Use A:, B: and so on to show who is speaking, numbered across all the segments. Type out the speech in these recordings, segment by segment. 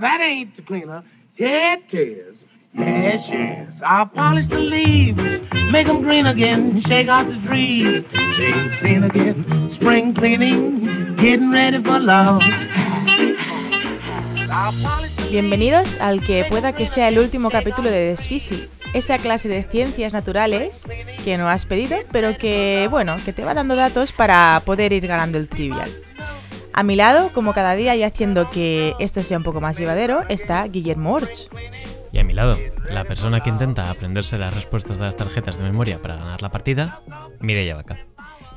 A: That ain't the cleaner. It is. Yes, yes. I'll polish the leaves, make them green again, shake out the trees, change scene again, spring cleaning, getting ready for love.
B: Bienvenidos al que pueda que sea el último capítulo de Desfisi, esa clase de ciencias naturales que no has pedido, pero que, bueno, que te va dando datos para poder ir ganando el trivial. A mi lado, como cada día y haciendo que esto sea un poco más llevadero, está Guillermo Orch.
C: Y a mi lado, la persona que intenta aprenderse las respuestas de las tarjetas de memoria para ganar la partida, Mireia Vaca.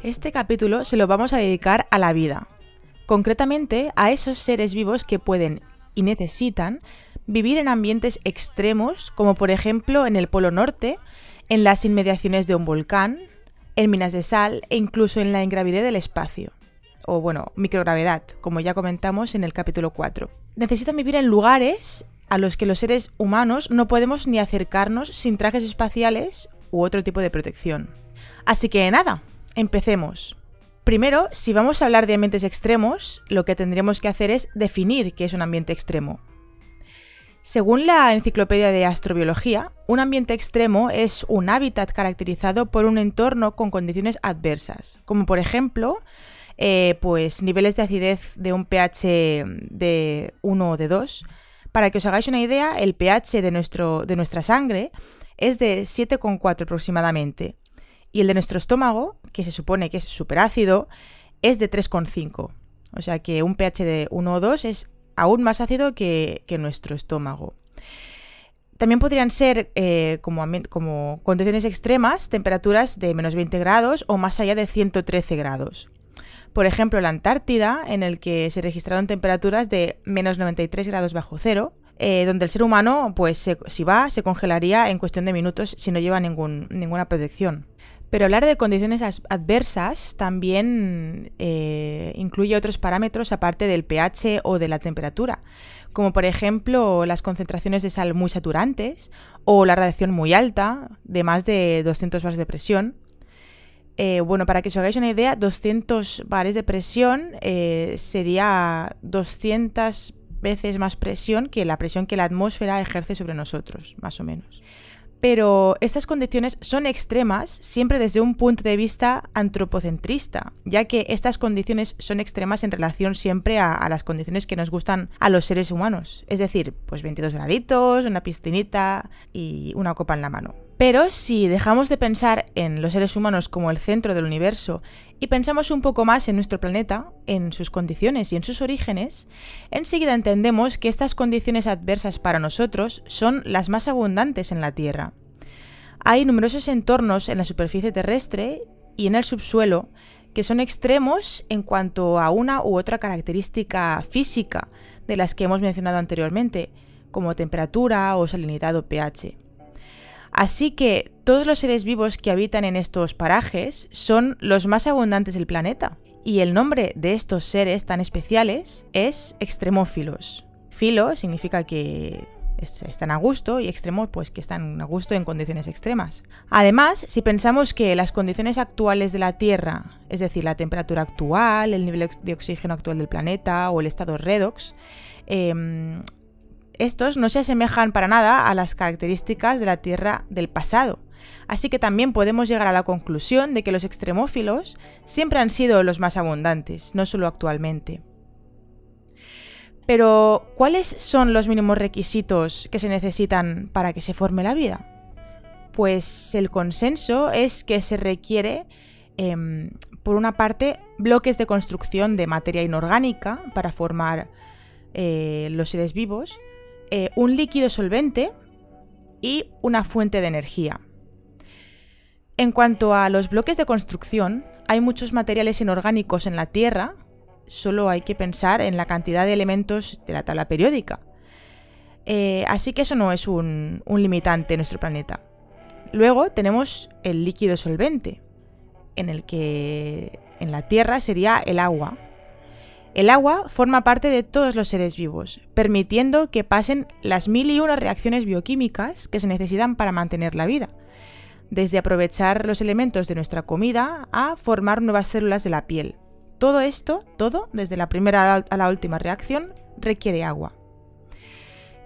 B: Este capítulo se lo vamos a dedicar a la vida, concretamente a esos seres vivos que pueden y necesitan vivir en ambientes extremos, como por ejemplo en el Polo Norte, en las inmediaciones de un volcán, en minas de sal e incluso en la ingravidez del espacio. O bueno, microgravedad, como ya comentamos en el capítulo 4. Necesitan vivir en lugares a los que los seres humanos no podemos ni acercarnos sin trajes espaciales u otro tipo de protección. Así que nada, empecemos. Primero, si vamos a hablar de ambientes extremos, lo que tendremos que hacer es definir qué es un ambiente extremo. Según la Enciclopedia de Astrobiología, un ambiente extremo es un hábitat caracterizado por un entorno con condiciones adversas, como por ejemplo, eh, pues niveles de acidez de un pH de 1 o de 2. Para que os hagáis una idea, el pH de, nuestro, de nuestra sangre es de 7,4 aproximadamente, y el de nuestro estómago, que se supone que es superácido, es de 3,5. O sea que un pH de 1 o 2 es aún más ácido que, nuestro estómago. También podrían ser, eh, como, como, condiciones extremas, temperaturas de menos 20 grados o más allá de 113 grados. Por ejemplo, la Antártida, en el que se registraron temperaturas de menos 93 grados bajo cero, eh, donde el ser humano, pues si va, se congelaría en cuestión de minutos si no lleva ninguna protección. Pero hablar de condiciones adversas también eh, incluye otros parámetros aparte del pH o de la temperatura, como por ejemplo las concentraciones de sal muy saturantes o la radiación muy alta, de más de 200 bares de presión. Eh, bueno, para que os hagáis una idea, 200 bares de presión eh, sería 200 veces más presión que la presión que la atmósfera ejerce sobre nosotros, más o menos pero estas condiciones son extremas siempre desde un punto de vista antropocentrista, ya que estas condiciones son extremas en relación siempre a, las condiciones que nos gustan a los seres humanos, es decir, pues 22 graditos, una piscinita y una copa en la mano. Pero si dejamos de pensar en los seres humanos como el centro del universo y pensamos un poco más en nuestro planeta, en sus condiciones y en sus orígenes, enseguida entendemos que estas condiciones adversas para nosotros son las más abundantes en la Tierra. Hay numerosos entornos en la superficie terrestre y en el subsuelo que son extremos en cuanto a una u otra característica física de las que hemos mencionado anteriormente, como temperatura o salinidad o pH. Así que todos los seres vivos que habitan en estos parajes son los más abundantes del planeta. Y el nombre de estos seres tan especiales es extremófilos. Filo significa que están a gusto y extremo pues que están a gusto en condiciones extremas. Además, si pensamos que las condiciones actuales de la Tierra, es decir, la temperatura actual, el nivel de oxígeno actual del planeta o el estado redox, em, estos no se asemejan para nada a las características de la Tierra del pasado. Así que también podemos llegar a la conclusión de que los extremófilos siempre han sido los más abundantes, no solo actualmente. Pero, ¿cuáles son los mínimos requisitos que se necesitan para que se forme la vida? Pues el consenso es que se requiere, em, por una parte, bloques de construcción de materia inorgánica para formar eh, los seres vivos, eh, un líquido solvente y una fuente de energía. En cuanto a los bloques de construcción, hay muchos materiales inorgánicos en la Tierra, solo hay que pensar en la cantidad de elementos de la tabla periódica. Eh, así que eso no es un, un limitante en nuestro planeta. Luego tenemos el líquido solvente, en el que en la Tierra sería el agua, el agua forma parte de todos los seres vivos, permitiendo que pasen las mil y una reacciones bioquímicas que se necesitan para mantener la vida, desde aprovechar los elementos de nuestra comida a formar nuevas células de la piel, todo esto, todo, desde la primera a la última reacción, requiere agua.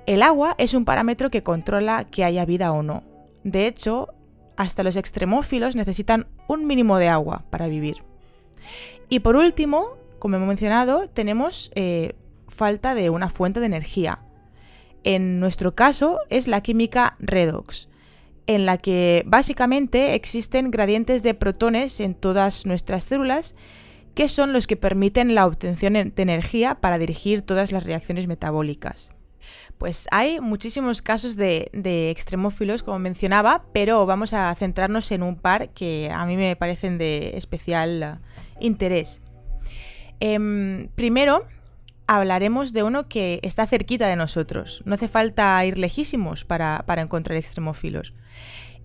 B: El agua es un parámetro que controla que haya vida o no. De hecho, hasta los extremófilos necesitan un mínimo de agua para vivir. Y por último, como hemos mencionado, tenemos eh, falta de una fuente de energía. En nuestro caso es la química redox, en la que básicamente existen gradientes de protones en todas nuestras células que son los que permiten la obtención de energía para dirigir todas las reacciones metabólicas. Pues hay muchísimos casos de, extremófilos, como mencionaba, pero vamos a centrarnos en un par que a mí me parecen de especial interés. Em, primero, hablaremos de uno que está cerquita de nosotros. No hace falta ir lejísimos para, encontrar extremófilos.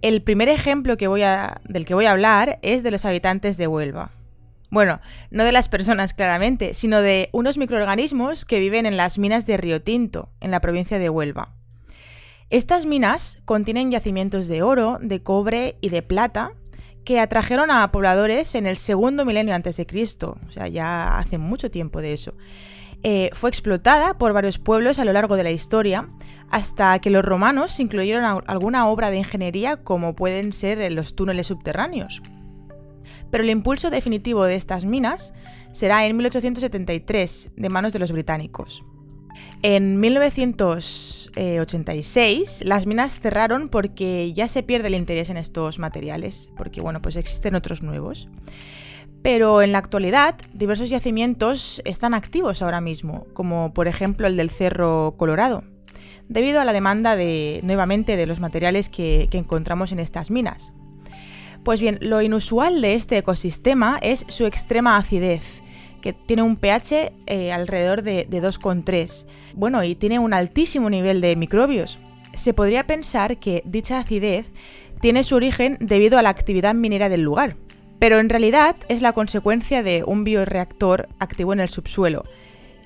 B: El primer ejemplo del que voy a hablar es de los habitantes de Huelva. Bueno, no de las personas claramente, sino de unos microorganismos que viven en las minas de Río Tinto, en la provincia de Huelva. Estas minas contienen yacimientos de oro, de cobre y de plata que atrajeron a pobladores en el segundo milenio antes de Cristo, o sea, ya hace mucho tiempo de eso. Eh, fue explotada por varios pueblos a lo largo de la historia, hasta que los romanos incluyeron alguna obra de ingeniería como pueden ser los túneles subterráneos pero el impulso definitivo de estas minas será en 1873, de manos de los británicos. En 1986 las minas cerraron porque ya se pierde el interés en estos materiales, porque bueno, pues existen otros nuevos. Pero en la actualidad diversos yacimientos están activos ahora mismo, como por ejemplo el del Cerro Colorado, debido a la demanda de nuevamente de los materiales que encontramos en estas minas. Pues bien, lo inusual de este ecosistema es su extrema acidez, que tiene un pH eh, alrededor de, 2,3. Bueno, y tiene un altísimo nivel de microbios. Se podría pensar que dicha acidez tiene su origen debido a la actividad minera del lugar, pero en realidad es la consecuencia de un bioreactor activo en el subsuelo,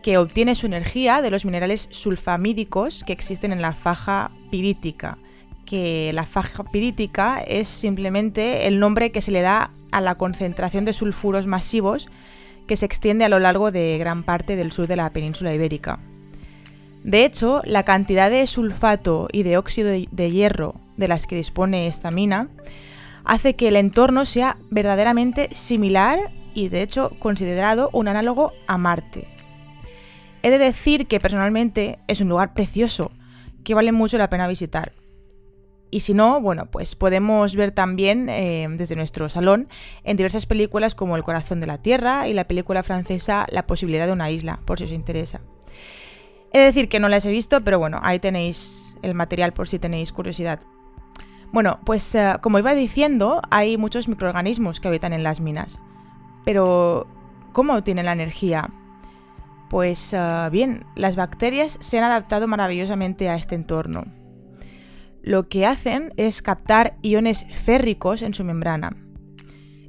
B: que obtiene su energía de los minerales sulfamídicos que existen en la faja pirítica que la faja pirítica es simplemente el nombre que se le da a la concentración de sulfuros masivos que se extiende a lo largo de gran parte del sur de la península ibérica. De hecho, la cantidad de sulfato y de óxido de hierro de las que dispone esta mina hace que el entorno sea verdaderamente similar y de hecho considerado un análogo a Marte. He de decir que personalmente es un lugar precioso que vale mucho la pena visitar. Y si no, bueno, pues podemos ver también eh, desde nuestro salón en diversas películas como El corazón de la Tierra y la película francesa La posibilidad de una isla, por si os interesa. He de decir que no las he visto, pero bueno, ahí tenéis el material por si tenéis curiosidad. Bueno, pues eh, como iba diciendo, hay muchos microorganismos que habitan en las minas. Pero, ¿cómo obtienen la energía? Pues eh, bien, las bacterias se han adaptado maravillosamente a este entorno lo que hacen es captar iones férricos en su membrana.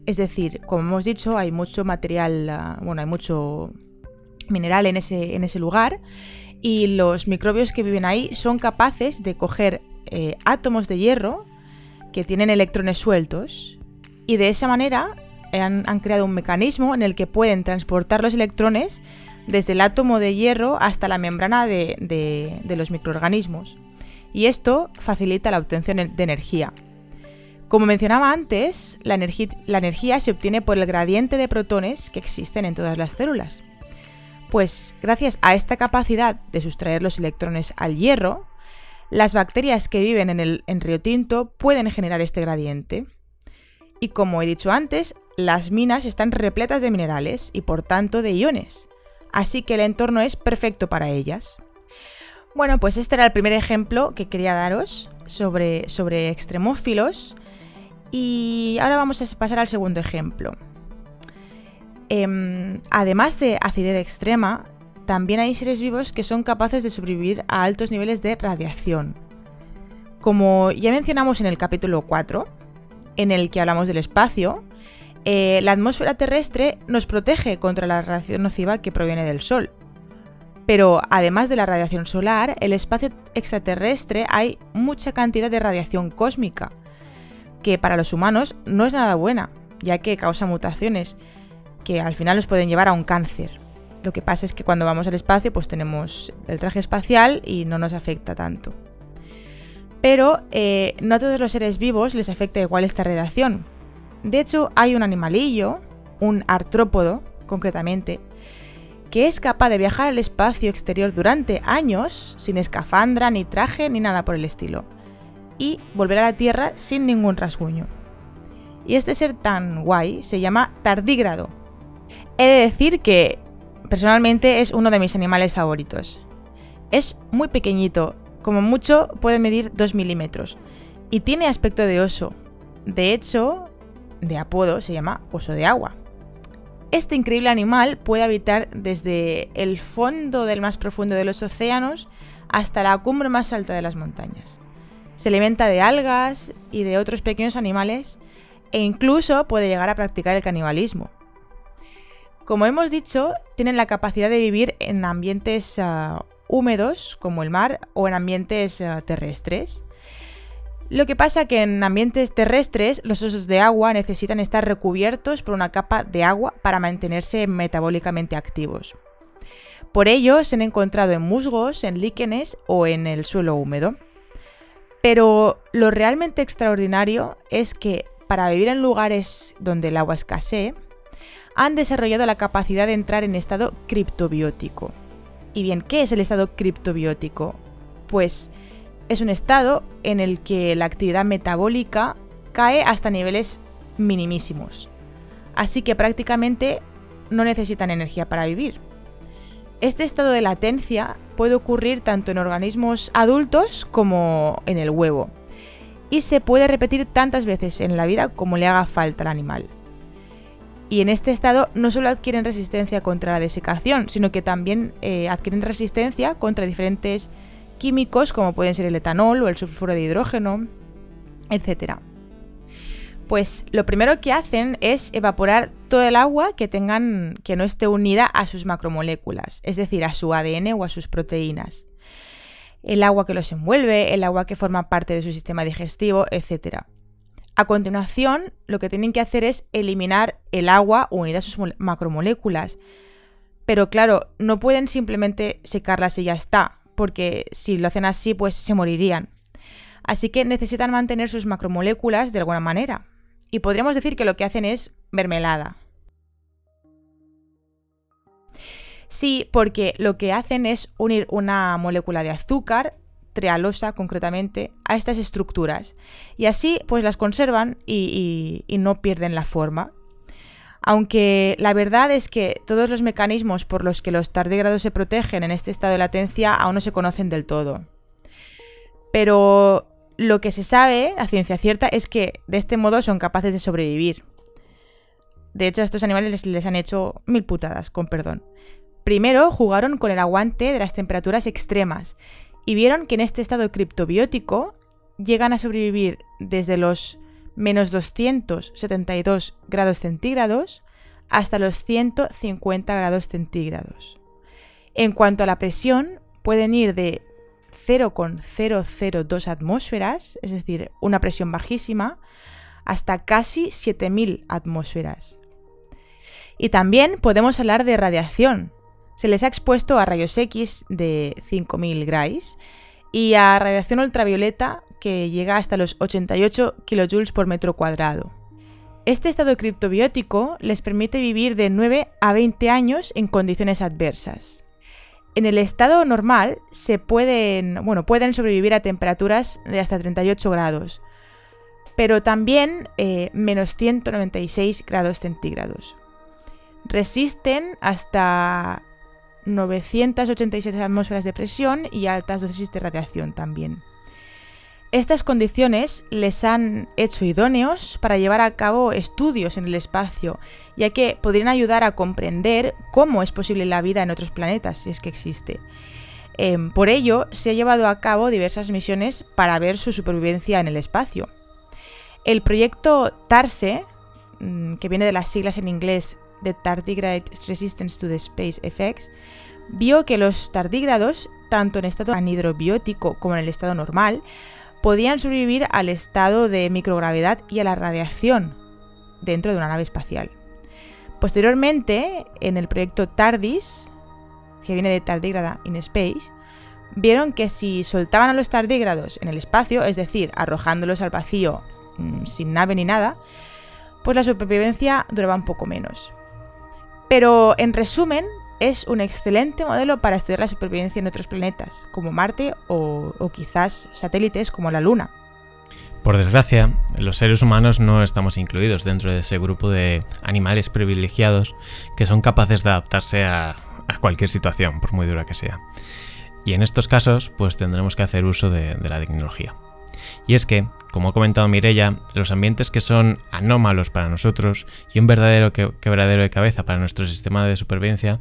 B: Es decir, como hemos dicho, hay mucho material, ah, bueno, hay mucho mineral en ese, en ese lugar y los microbios que viven ahí son capaces de coger eh, átomos de hierro que tienen electrones sueltos y de esa manera han, creado un mecanismo en el que pueden transportar los electrones desde el átomo de hierro hasta la membrana de los microorganismos y esto facilita la obtención de energía. Como mencionaba antes, la, energía se obtiene por el gradiente de protones que existen en todas las células. Pues gracias a esta capacidad de sustraer los electrones al hierro, las bacterias que viven en el en Río Tinto pueden generar este gradiente. Y como he dicho antes, las minas están repletas de minerales y por tanto de iones, así que el entorno es perfecto para ellas. Bueno, pues este era el primer ejemplo que quería daros sobre, sobre extremófilos. Y ahora vamos a pasar al segundo ejemplo. Em, además de acidez extrema, también hay seres vivos que son capaces de sobrevivir a altos niveles de radiación. Como ya mencionamos en el capítulo 4, en el que hablamos del espacio, eh, la atmósfera terrestre nos protege contra la radiación nociva que proviene del Sol. Pero además de la radiación solar, el espacio extraterrestre hay mucha cantidad de radiación cósmica, que para los humanos no es nada buena, ya que causa mutaciones, que al final nos pueden llevar a un cáncer. Lo que pasa es que cuando vamos al espacio pues tenemos el traje espacial y no nos afecta tanto. Pero eh, no a todos los seres vivos les afecta igual esta radiación. De hecho, hay un animalillo, un artrópodo concretamente, que es capaz de viajar al espacio exterior durante años sin escafandra, ni traje, ni nada por el estilo, y volver a la Tierra sin ningún rasguño. Y este ser tan guay se llama tardígrado. He de decir que personalmente es uno de mis animales favoritos. Es muy pequeñito, como mucho puede medir 2 milímetros, y tiene aspecto de oso. De hecho, de apodo se llama oso de agua. Este increíble animal puede habitar desde el fondo del más profundo de los océanos hasta la cumbre más alta de las montañas. Se alimenta de algas y de otros pequeños animales e incluso puede llegar a practicar el canibalismo. Como hemos dicho, tienen la capacidad de vivir en ambientes ah, húmedos como el mar o en ambientes ah, terrestres. Lo que pasa que en ambientes terrestres los osos de agua necesitan estar recubiertos por una capa de agua para mantenerse metabólicamente activos. Por ello se han encontrado en musgos, en líquenes o en el suelo húmedo. Pero lo realmente extraordinario es que para vivir en lugares donde el agua escasee, han desarrollado la capacidad de entrar en estado criptobiótico. Y bien, ¿qué es el estado criptobiótico? Pues es un estado en el que la actividad metabólica cae hasta niveles minimísimos. Así que prácticamente no necesitan energía para vivir. Este estado de latencia puede ocurrir tanto en organismos adultos como en el huevo. Y se puede repetir tantas veces en la vida como le haga falta al animal. Y en este estado no solo adquieren resistencia contra la desecación, sino que también eh, adquieren resistencia contra diferentes químicos como pueden ser el etanol o el sulfuro de hidrógeno, etc. Pues lo primero que hacen es evaporar todo el agua que tengan que no esté unida a sus macromoléculas, es decir, a su ADN o a sus proteínas. El agua que los envuelve, el agua que forma parte de su sistema digestivo, etc. A continuación, lo que tienen que hacer es eliminar el agua unida a sus macromoléculas. Pero claro, no pueden simplemente secarlas y ya está, porque si lo hacen así, pues se morirían. Así que necesitan mantener sus macromoléculas de alguna manera. Y podríamos decir que lo que hacen es mermelada. Sí, porque lo que hacen es unir una molécula de azúcar, trealosa concretamente, a estas estructuras. Y así pues las conservan y, y no pierden la forma. Aunque la verdad es que todos los mecanismos por los que los tardígrados se protegen en este estado de latencia aún no se conocen del todo. Pero lo que se sabe a ciencia cierta es que de este modo son capaces de sobrevivir. De hecho, a estos animales les han hecho mil putadas, con perdón. Primero jugaron con el aguante de las temperaturas extremas y vieron que en este estado criptobiótico llegan a sobrevivir desde los menos 272 grados centígrados hasta los 150 grados centígrados. En cuanto a la presión, pueden ir de 0,002 atmósferas, es decir, una presión bajísima, hasta casi 7000 atmósferas. Y también podemos hablar de radiación. Se les ha expuesto a rayos X de 5000 grays y a radiación ultravioleta que llega hasta los 88 kJ por metro cuadrado. Este estado criptobiótico les permite vivir de 9 a 20 años en condiciones adversas. En el estado normal se pueden, bueno, pueden sobrevivir a temperaturas de hasta 38 grados, pero también eh, menos 196 grados centígrados. Resisten hasta 987 atmósferas de presión y altas dosis de radiación también. Estas condiciones les han hecho idóneos para llevar a cabo estudios en el espacio, ya que podrían ayudar a comprender cómo es posible la vida en otros planetas, si es que existe. Em, por ello, se ha llevado a cabo diversas misiones para ver su supervivencia en el espacio. El proyecto TARSE, mm, que viene de las siglas en inglés de Tardigrade Resistance to the Space Effects, vio que los tardígrados, tanto en estado anhidrobiótico como en el estado normal, podían sobrevivir al estado de microgravedad y a la radiación dentro de una nave espacial. Posteriormente, en el proyecto TARDIS, que viene de Tardígrada in Space, vieron que si soltaban a los tardígrados en el espacio, es decir, arrojándolos al vacío mm, sin nave ni nada, pues la supervivencia duraba un poco menos. Pero en resumen, es un excelente modelo para estudiar la supervivencia en otros planetas, como Marte o, quizás satélites como la Luna.
C: Por desgracia, los seres humanos no estamos incluidos dentro de ese grupo de animales privilegiados que son capaces de adaptarse a cualquier situación, por muy dura que sea. Y en estos casos, pues tendremos que hacer uso de, la tecnología. Y es que, como ha comentado Mirella, los ambientes que son anómalos para nosotros y un verdadero quebradero de cabeza para nuestro sistema de supervivencia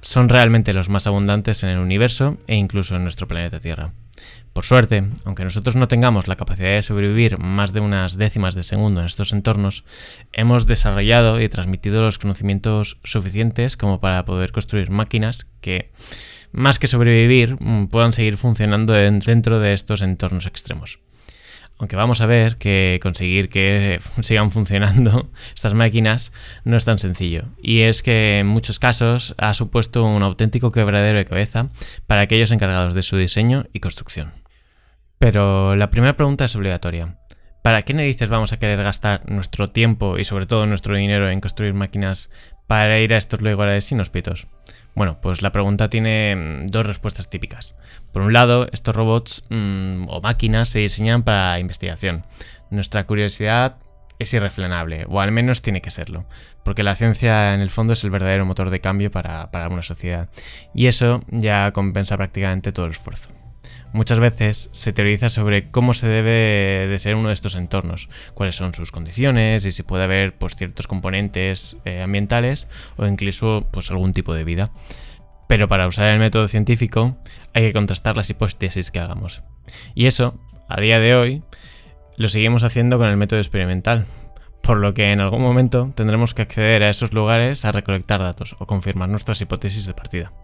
C: son realmente los más abundantes en el universo e incluso en nuestro planeta Tierra. Por suerte, aunque nosotros no tengamos la capacidad de sobrevivir más de unas décimas de segundo en estos entornos, hemos desarrollado y transmitido los conocimientos suficientes como para poder construir máquinas que, más que sobrevivir, mm, puedan seguir funcionando dentro de estos entornos extremos. Aunque vamos a ver que conseguir que sigan funcionando estas máquinas no es tan sencillo. Y es que en muchos casos ha supuesto un auténtico quebradero de cabeza para aquellos encargados de su diseño y construcción. Pero la primera pregunta es obligatoria. ¿Para qué narices vamos a querer gastar nuestro tiempo y sobre todo nuestro dinero en construir máquinas para ir a estos lugares inhóspitos? Bueno, pues la pregunta tiene mm, dos respuestas típicas. Por un lado, estos robots mm, o máquinas se diseñan para investigación. Nuestra curiosidad es irrefrenable, o al menos tiene que serlo, porque la ciencia en el fondo es el verdadero motor de cambio para, para una sociedad, y eso ya compensa prácticamente todo el esfuerzo. Muchas veces se teoriza sobre cómo se debe de ser uno de estos entornos, cuáles son sus condiciones y si puede haber pues, ciertos componentes eh, ambientales o incluso pues, algún tipo de vida. Pero para usar el método científico hay que contrastar las hipótesis que hagamos. Y eso, a día de hoy, lo seguimos haciendo con el método experimental, por lo que en algún momento tendremos que acceder a esos lugares a recolectar datos o confirmar nuestras hipótesis de partida.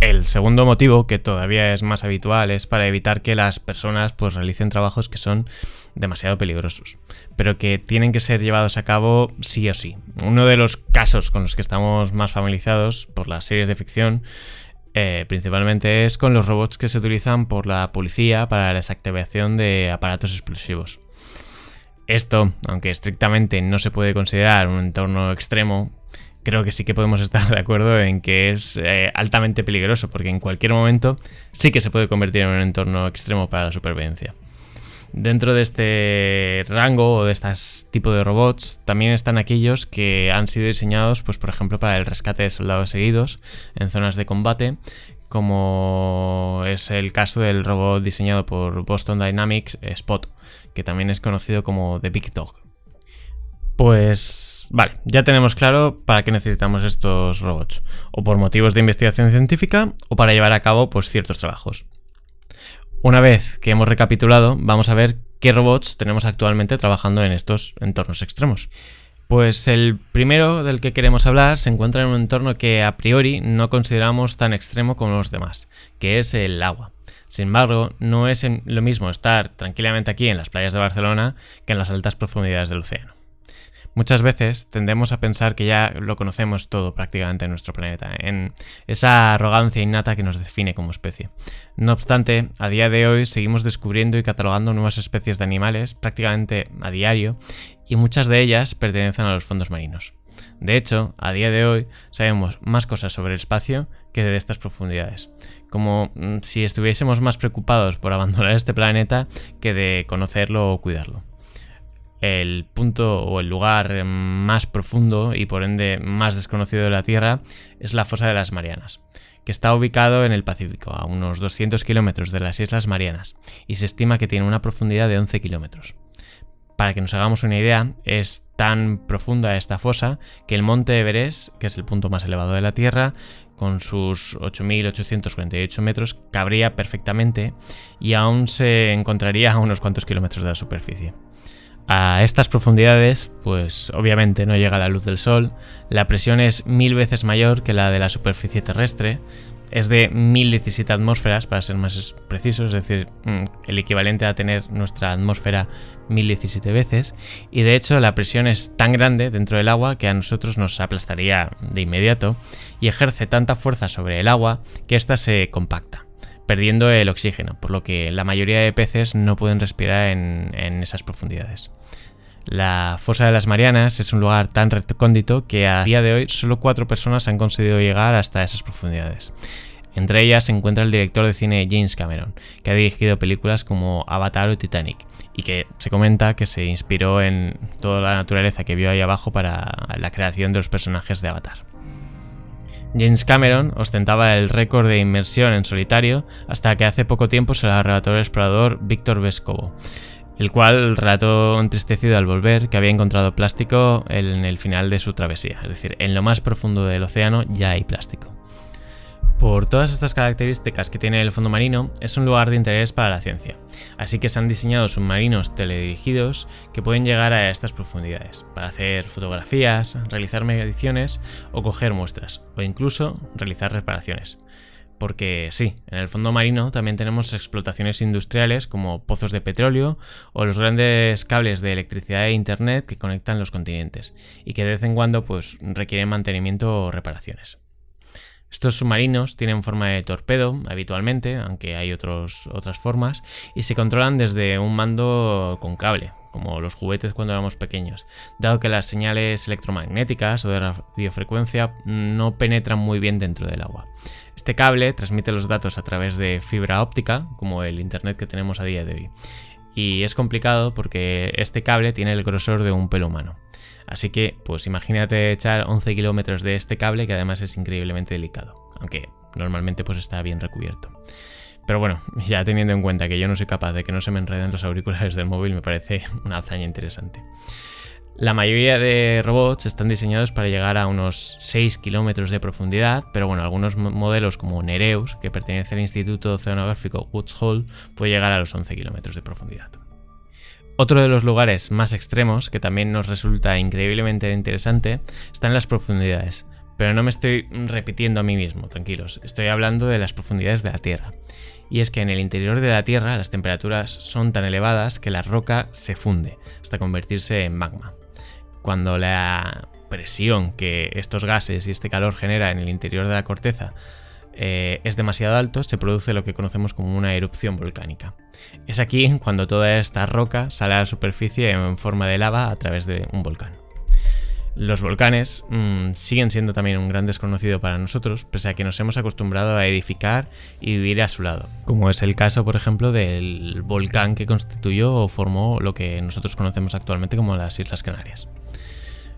C: El segundo motivo, que todavía es más habitual, es para evitar que las personas pues, realicen trabajos que son demasiado peligrosos, pero que tienen que ser llevados a cabo sí o sí. Uno de los casos con los que estamos más familiarizados por las series de ficción eh, principalmente es con los robots que se utilizan por la policía para la desactivación de aparatos explosivos. Esto, aunque estrictamente no se puede considerar un entorno extremo, creo que sí que podemos estar de acuerdo en que es eh, altamente peligroso, porque en cualquier momento sí que se puede convertir en un entorno extremo para la supervivencia. Dentro de este rango o de este tipo de robots también están aquellos que han sido diseñados, pues por ejemplo, para el rescate de soldados heridos en zonas de combate, como es el caso del robot diseñado por Boston Dynamics Spot, que también es conocido como The Big Dog. Pues vale, ya tenemos claro para qué necesitamos estos robots, o por motivos de investigación científica o para llevar a cabo pues ciertos trabajos. Una vez que hemos recapitulado, vamos a ver qué robots tenemos actualmente trabajando en estos entornos extremos. Pues el primero del que queremos hablar se encuentra en un entorno que a priori no consideramos tan extremo como los demás, que es el agua. Sin embargo, no es lo mismo estar tranquilamente aquí en las playas de Barcelona que en las altas profundidades del océano. Muchas veces tendemos a pensar que ya lo conocemos todo prácticamente en nuestro planeta, en esa arrogancia innata que nos define como especie. No obstante, a día de hoy seguimos descubriendo y catalogando nuevas especies de animales prácticamente a diario y muchas de ellas pertenecen a los fondos marinos. De hecho, a día de hoy sabemos más cosas sobre el espacio que de estas profundidades, como mm, si estuviésemos más preocupados por abandonar este planeta que de conocerlo o cuidarlo el punto o el lugar más profundo y por ende más desconocido de la Tierra es la fosa de las Marianas, que está ubicado en el Pacífico, a unos 200 kilómetros de las Islas Marianas, y se estima que tiene una profundidad de 11 kilómetros. Para que nos hagamos una idea, es tan profunda esta fosa que el monte Everest, que es el punto más elevado de la Tierra, con sus 8.848 metros, cabría perfectamente y aún se encontraría a unos cuantos kilómetros de la superficie. A estas profundidades, pues obviamente no llega la luz del sol, la presión es mil veces mayor que la de la superficie terrestre. Es de 1017 atmósferas, para ser más precisos, es decir, mm, el equivalente a tener nuestra atmósfera 1017 veces. Y de hecho, la presión es tan grande dentro del agua que a nosotros nos aplastaría de inmediato y ejerce tanta fuerza sobre el agua que ésta se compacta perdiendo el oxígeno, por lo que la mayoría de peces no pueden respirar en, esas profundidades. La fosa de las Marianas es un lugar tan recóndito que a día de hoy solo cuatro personas han conseguido llegar hasta esas profundidades. Entre ellas se encuentra el director de cine James Cameron, que ha dirigido películas como Avatar o Titanic, y que se comenta que se inspiró en toda la naturaleza que vio ahí abajo para la creación de los personajes de Avatar. James Cameron ostentaba el récord de inmersión en solitario hasta que hace poco tiempo se lo arrebató el explorador Víctor Vescovo, el cual relató entristecido al volver que había encontrado plástico en el final de su travesía, es decir, en lo más profundo del océano ya hay plástico. Por todas estas características que tiene el fondo marino, es un lugar de interés para la ciencia, así que se han diseñado submarinos teledirigidos que pueden llegar a estas profundidades, para hacer fotografías, realizar mediciones o coger muestras, o incluso realizar reparaciones porque sí, en el fondo marino también tenemos explotaciones industriales como pozos de petróleo o los grandes cables de electricidad e internet que conectan los continentes y que de vez en cuando pues requieren mantenimiento o reparaciones. Estos submarinos tienen forma de torpedo habitualmente, aunque hay otras formas, y se controlan desde un mando con cable, como los juguetes cuando éramos pequeños, dado que las señales electromagnéticas o de radiofrecuencia no penetran muy bien dentro del agua. Este cable transmite los datos a través de fibra óptica, como el Internet que tenemos a día de hoy. Y es complicado porque este cable tiene el grosor de un pelo humano. Así que, pues imagínate echar 11 kilómetros de este cable que además es increíblemente delicado, aunque normalmente pues está bien recubierto. Pero bueno, ya teniendo en cuenta que yo no soy capaz de que no se me enreden los auriculares del móvil, me parece una hazaña interesante. La mayoría de robots están diseñados para llegar a unos 6 kilómetros de profundidad, pero bueno, algunos modelos como Nereus, que pertenece al Instituto Oceanográfico Woods Hole, puede llegar a los 11 kilómetros de profundidad. Otro de los lugares más extremos, que también nos resulta increíblemente interesante, está en las profundidades. Pero no me estoy repitiendo a mí mismo, tranquilos, estoy hablando de las profundidades de la Tierra. Y es que en el interior de la Tierra las temperaturas son tan elevadas que la roca se funde hasta convertirse en magma cuando la presión que estos gases y este calor genera en el interior de la corteza eh, es demasiado alto, se produce lo que conocemos como una erupción volcánica. Es aquí cuando toda esta roca sale a la superficie en forma de lava a través de un volcán. Los volcanes mm, siguen siendo también un gran desconocido para nosotros, pese a que nos hemos acostumbrado a edificar y vivir a su lado, como es el caso, por ejemplo, del volcán que constituyó o formó lo que nosotros conocemos actualmente como las Islas Canarias.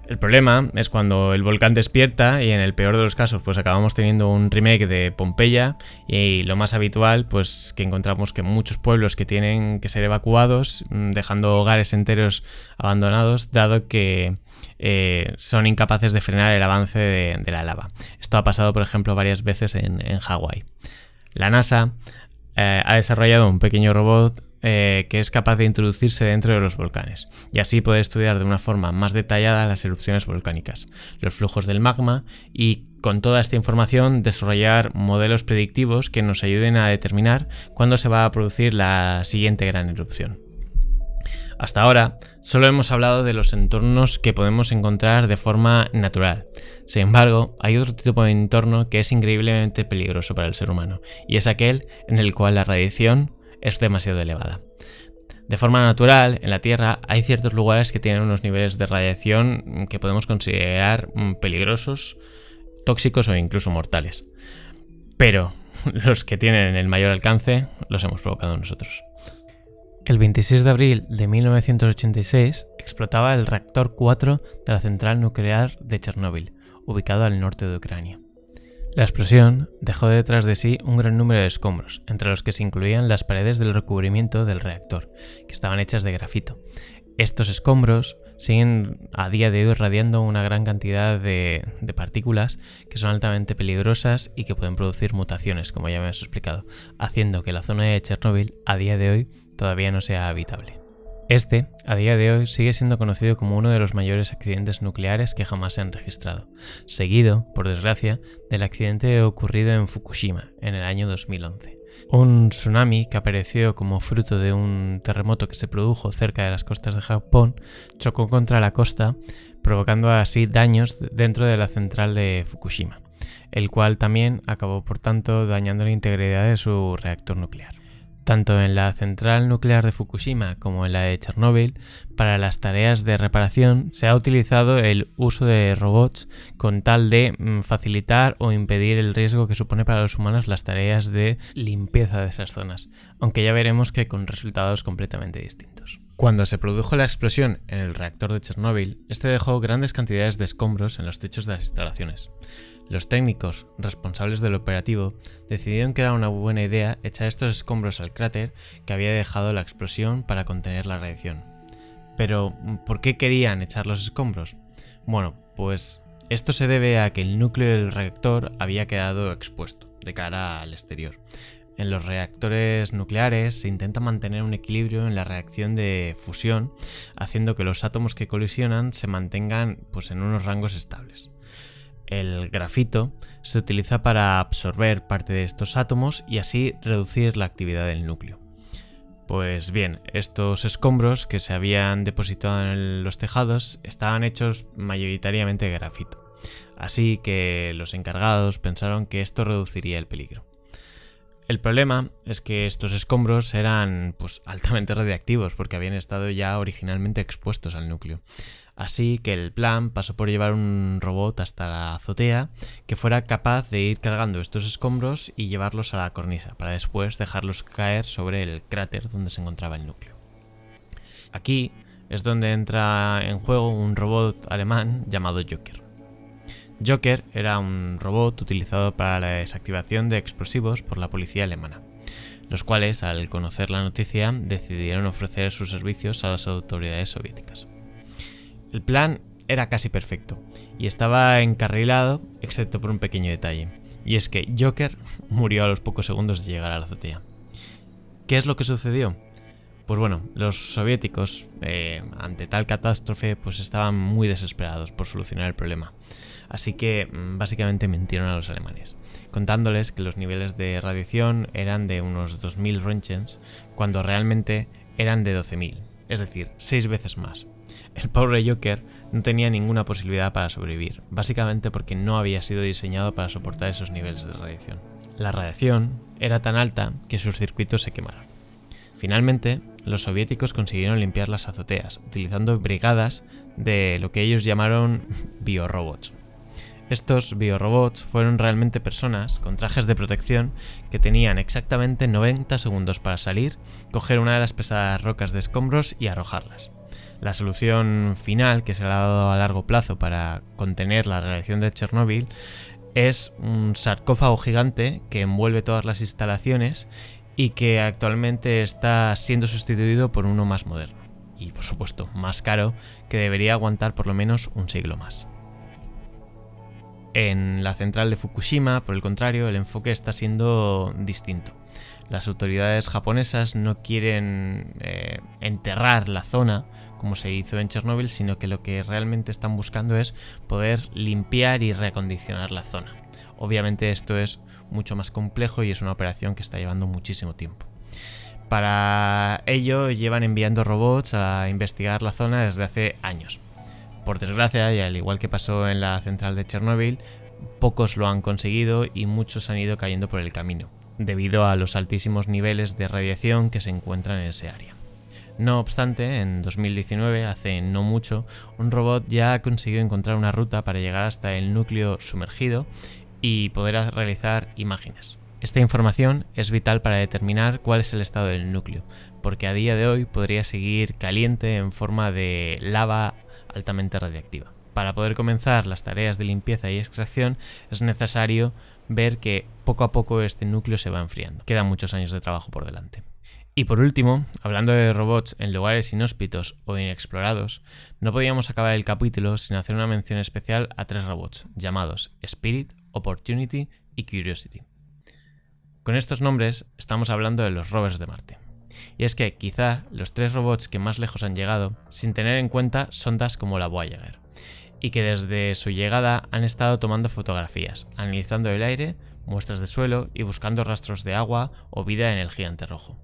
C: El problema es cuando el volcán despierta y en el peor de los casos pues acabamos teniendo un remake de Pompeya y lo más habitual pues que encontramos que muchos pueblos que tienen que ser evacuados mm, dejando hogares enteros abandonados dado que eh, son incapaces de frenar el avance de, la lava. Esto ha pasado por ejemplo varias veces en, Hawái. La NASA eh, ha desarrollado un pequeño robot eh, que es capaz de introducirse dentro de los volcanes y así poder estudiar de una forma más detallada las erupciones volcánicas, los flujos del magma y con toda esta información desarrollar modelos predictivos que nos ayuden a determinar cuándo se va a producir la siguiente gran erupción. Hasta ahora solo hemos hablado de los entornos que podemos encontrar de forma natural. Sin embargo, hay otro tipo de entorno que es increíblemente peligroso para el ser humano, y es aquel en el cual la radiación es demasiado elevada. De forma natural, en la Tierra hay ciertos lugares que tienen unos niveles de radiación que podemos considerar mm, peligrosos, tóxicos o incluso mortales. Pero los que tienen el mayor alcance los hemos provocado nosotros. El 26 de abril de 1986 explotaba el reactor 4 de la central nuclear de Chernóbil, ubicado al norte de Ucrania. La explosión dejó detrás de sí un gran número de escombros, entre los que se incluían las paredes del recubrimiento del reactor, que estaban hechas de grafito. Estos escombros siguen a día de hoy radiando una gran cantidad de, partículas que son altamente peligrosas y que pueden producir mutaciones, como ya me has explicado, haciendo que la zona de Chernóbil a día de hoy todavía no sea habitable. Este, a día de hoy, sigue siendo conocido como uno de los mayores accidentes nucleares que jamás se han registrado, seguido, por desgracia, del accidente ocurrido en Fukushima en el año 2011. Un tsunami que apareció como fruto de un terremoto que se produjo cerca de las costas de Japón chocó contra la costa, provocando así daños dentro de la central de Fukushima, el cual también acabó por tanto dañando la integridad de su reactor nuclear. Tanto en la central nuclear de Fukushima como en la de Chernóbil, para las tareas de reparación se ha utilizado el uso de robots con tal de mm, facilitar o impedir el riesgo que supone para los humanos las tareas de limpieza de esas zonas, aunque ya veremos que con resultados completamente distintos. Cuando se produjo la explosión en el reactor de Chernóbil, este dejó grandes cantidades de escombros en los techos de las instalaciones. Los técnicos responsables del operativo decidieron que era una buena idea echar estos escombros al cráter que había dejado la explosión para contener la radiación. Pero, ¿por qué querían echar los escombros? Bueno, pues esto se debe a que el núcleo del reactor había quedado expuesto de cara al exterior. En los reactores nucleares se intenta mantener un equilibrio en la reacción de fusión, haciendo que los átomos que colisionan se mantengan pues, en unos rangos estables. El grafito se utiliza para absorber parte de estos átomos y así reducir la actividad del núcleo. Pues bien, estos escombros que se habían depositado en los tejados estaban hechos mayoritariamente de grafito, así que los encargados pensaron que esto reduciría el peligro. El problema es que estos escombros eran pues, altamente radiactivos porque habían estado ya originalmente expuestos al núcleo, Así que el plan pasó por llevar un robot hasta la azotea que fuera capaz de ir cargando estos escombros y llevarlos a la cornisa, para después dejarlos caer sobre el cráter donde se encontraba el núcleo. Aquí es donde entra en juego un robot alemán llamado Joker. Joker era un robot utilizado para la desactivación de explosivos por la policía alemana, los cuales, al conocer la noticia, decidieron ofrecer sus servicios a las autoridades soviéticas. El plan era casi perfecto y estaba encarrilado excepto por un pequeño detalle, y es que Joker murió a los pocos segundos de llegar a la azotea. ¿Qué es lo que sucedió? Pues bueno, los soviéticos, eh, ante tal catástrofe, pues estaban muy desesperados por solucionar el problema. Así que mm, básicamente mintieron a los alemanes, contándoles que los niveles de radiación eran de unos 2000 Roentgens, cuando realmente eran de 12.000, es decir, 6 veces más. El pobre Joker no tenía ninguna posibilidad para sobrevivir, básicamente porque no había sido diseñado para soportar esos niveles de radiación. La radiación era tan alta que sus circuitos se quemaron. Finalmente, los soviéticos consiguieron limpiar las azoteas, utilizando brigadas de lo que ellos llamaron biorobots. Estos biorobots fueron realmente personas con trajes de protección que tenían exactamente 90 segundos para salir, coger una de las pesadas rocas de escombros y arrojarlas. La solución final que se le ha dado a largo plazo para contener la radiación de Chernóbil es un sarcófago gigante que envuelve todas las instalaciones y que actualmente está siendo sustituido por uno más moderno y por supuesto más caro que debería aguantar por lo menos un siglo más. En la central de Fukushima, por el contrario, el enfoque está siendo distinto. Las autoridades japonesas no quieren eh, enterrar la zona como se hizo en Chernóbil, sino que lo que realmente están buscando es poder limpiar y reacondicionar la zona. Obviamente esto es mucho más complejo y es una operación que está llevando muchísimo tiempo. Para ello llevan enviando robots a investigar la zona desde hace años. Por desgracia, y al igual que pasó en la central de Chernóbil, pocos lo han conseguido y muchos han ido cayendo por el camino, debido a los altísimos niveles de radiación que se encuentran en ese área. No obstante, en 2019, hace no mucho, un robot ya ha conseguido encontrar una ruta para llegar hasta el núcleo sumergido y poder realizar imágenes. Esta información es vital para determinar cuál es el estado del núcleo, porque a día de hoy podría seguir caliente en forma de lava altamente radiactiva. Para poder comenzar las tareas de limpieza y extracción es necesario ver que poco a poco este núcleo se va enfriando. Quedan muchos años de trabajo por delante. Y por último, hablando de robots en lugares inhóspitos o inexplorados, no podíamos acabar el capítulo sin hacer una mención especial a tres robots, llamados Spirit, Opportunity y Curiosity. Con estos nombres estamos hablando de los rovers de Marte. Y es que quizá los tres robots que más lejos han llegado, sin tener en cuenta sondas como la Voyager, y que desde su llegada han estado tomando fotografías, analizando el aire, muestras de suelo y buscando rastros de agua o vida en el gigante rojo.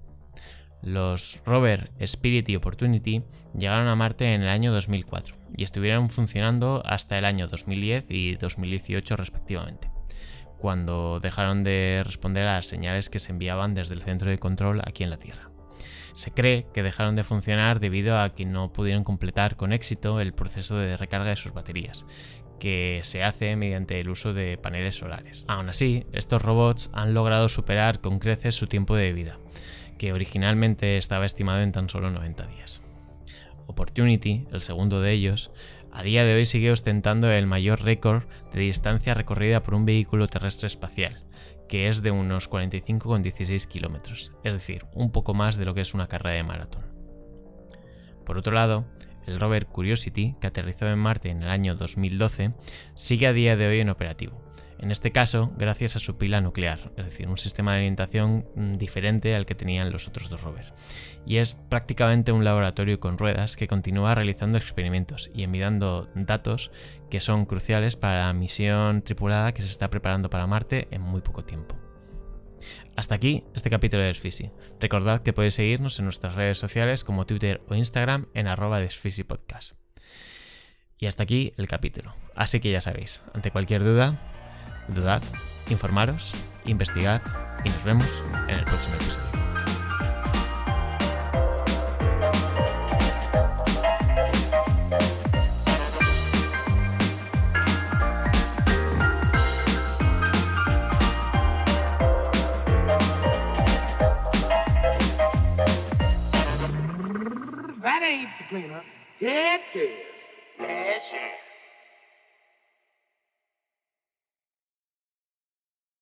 C: Los rover Spirit y Opportunity llegaron a Marte en el año 2004 y estuvieron funcionando hasta el año 2010 y 2018 respectivamente, cuando dejaron de responder a las señales que se enviaban desde el centro de control aquí en la Tierra. Se cree que dejaron de funcionar debido a que no pudieron completar con éxito el proceso de recarga de sus baterías, que se hace mediante el uso de paneles solares. Aún así, estos robots han logrado superar con creces su tiempo de vida, que originalmente estaba estimado en tan solo 90 días. Opportunity, el segundo de ellos, a día de hoy sigue ostentando el mayor récord de distancia recorrida por un vehículo terrestre espacial, que es de unos 45,16 kilómetros, es decir, un poco más de lo que es una carrera de maratón. Por otro lado, el rover Curiosity, que aterrizó en Marte en el año 2012, sigue a día de hoy en operativo, en este caso gracias a su pila nuclear, es decir, un sistema de alimentación mm, diferente al que tenían los otros dos rovers. Y es prácticamente un laboratorio con ruedas que continúa realizando experimentos y enviando datos que son cruciales para la misión tripulada que se está preparando para Marte en muy poco tiempo. Hasta aquí este capítulo de Desfisi. Recordad que podéis seguirnos en nuestras redes sociales como Twitter o Instagram en arroba. Y hasta aquí el capítulo. Así que ya sabéis, ante cualquier duda, dudad, informaros, investigad y nos vemos en el próximo episodio.